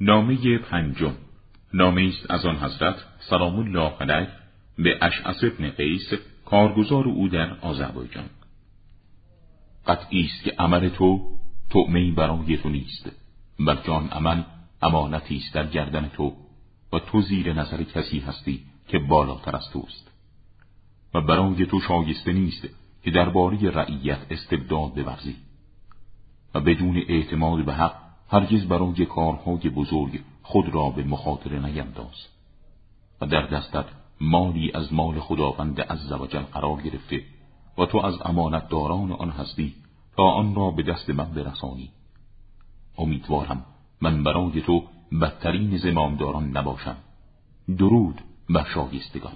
نامه پنجم. نامه است از آن حضرت سلام الله علیه به اشعث ابن قیس کارگزار او در آذربایجان. قطعی است که عمل تو تعمه برای تو نیست بلکه آن عمل امانتی است در گردن تو و تو زیر نظر کسی هستی که بالاتر از توست. و برای تو شایسته نیست که درباره رعیت استبداد بورزی. و بدون اعتماد به حق هرگز برای کارهای بزرگ خود را به مخاطره نینداز و در دستت مالی از مال خداوند عزوجل قرار گرفته و تو از امانت داران آن هستی تا آن را به دست من برسانی. امیدوارم من برای تو بدترین زمامداران نباشم. درود بر شایستگان.